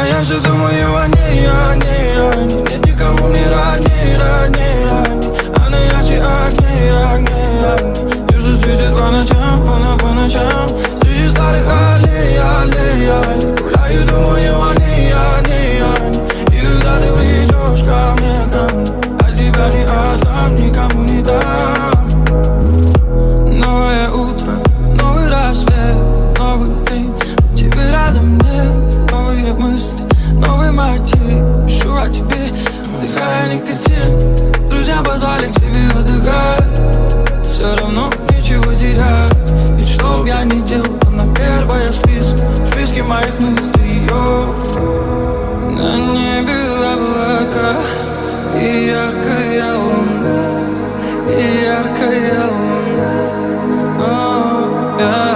А я все думаю о ней. такая никотин. Друзья позвали к себе отдыхать. Все равно ничего терять. Ведь что бы я не делал, а она первая в списке В списке моих мыслей. Ее На небе облака и яркая луна И яркая луна. Oh, yeah.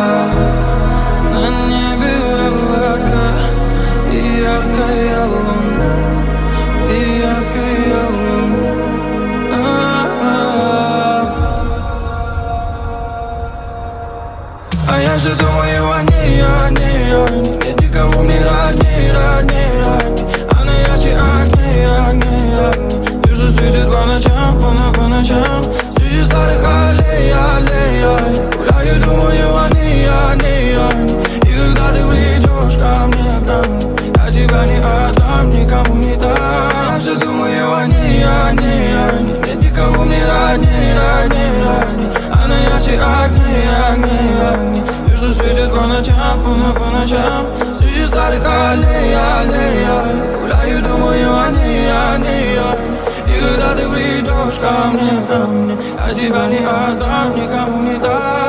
я же думаю о ней, о ней, о ней. Нет никого мне родней, родней, родней Она ярче а огней, огней, огней. Ты же светит по ночам, по, по ночам. Среди старых аллей, аллей, аллей. Гуляю, думаю о ней, о ней, о ней. И когда ты придешь ко мне, ко мне Я тебя не отдам, никому не дам. Я же думаю о ней, о ней, о ней. Нет никого мне родней, родней, родней Она ярче огней, огней, огней по ночам, помню по ночам Среди старых аллей, аллей, аллей Гуляю, думаю о ней, о ней, о ней И когда ты придешь ко мне, ко мне Я тебя не отдам, никому не дам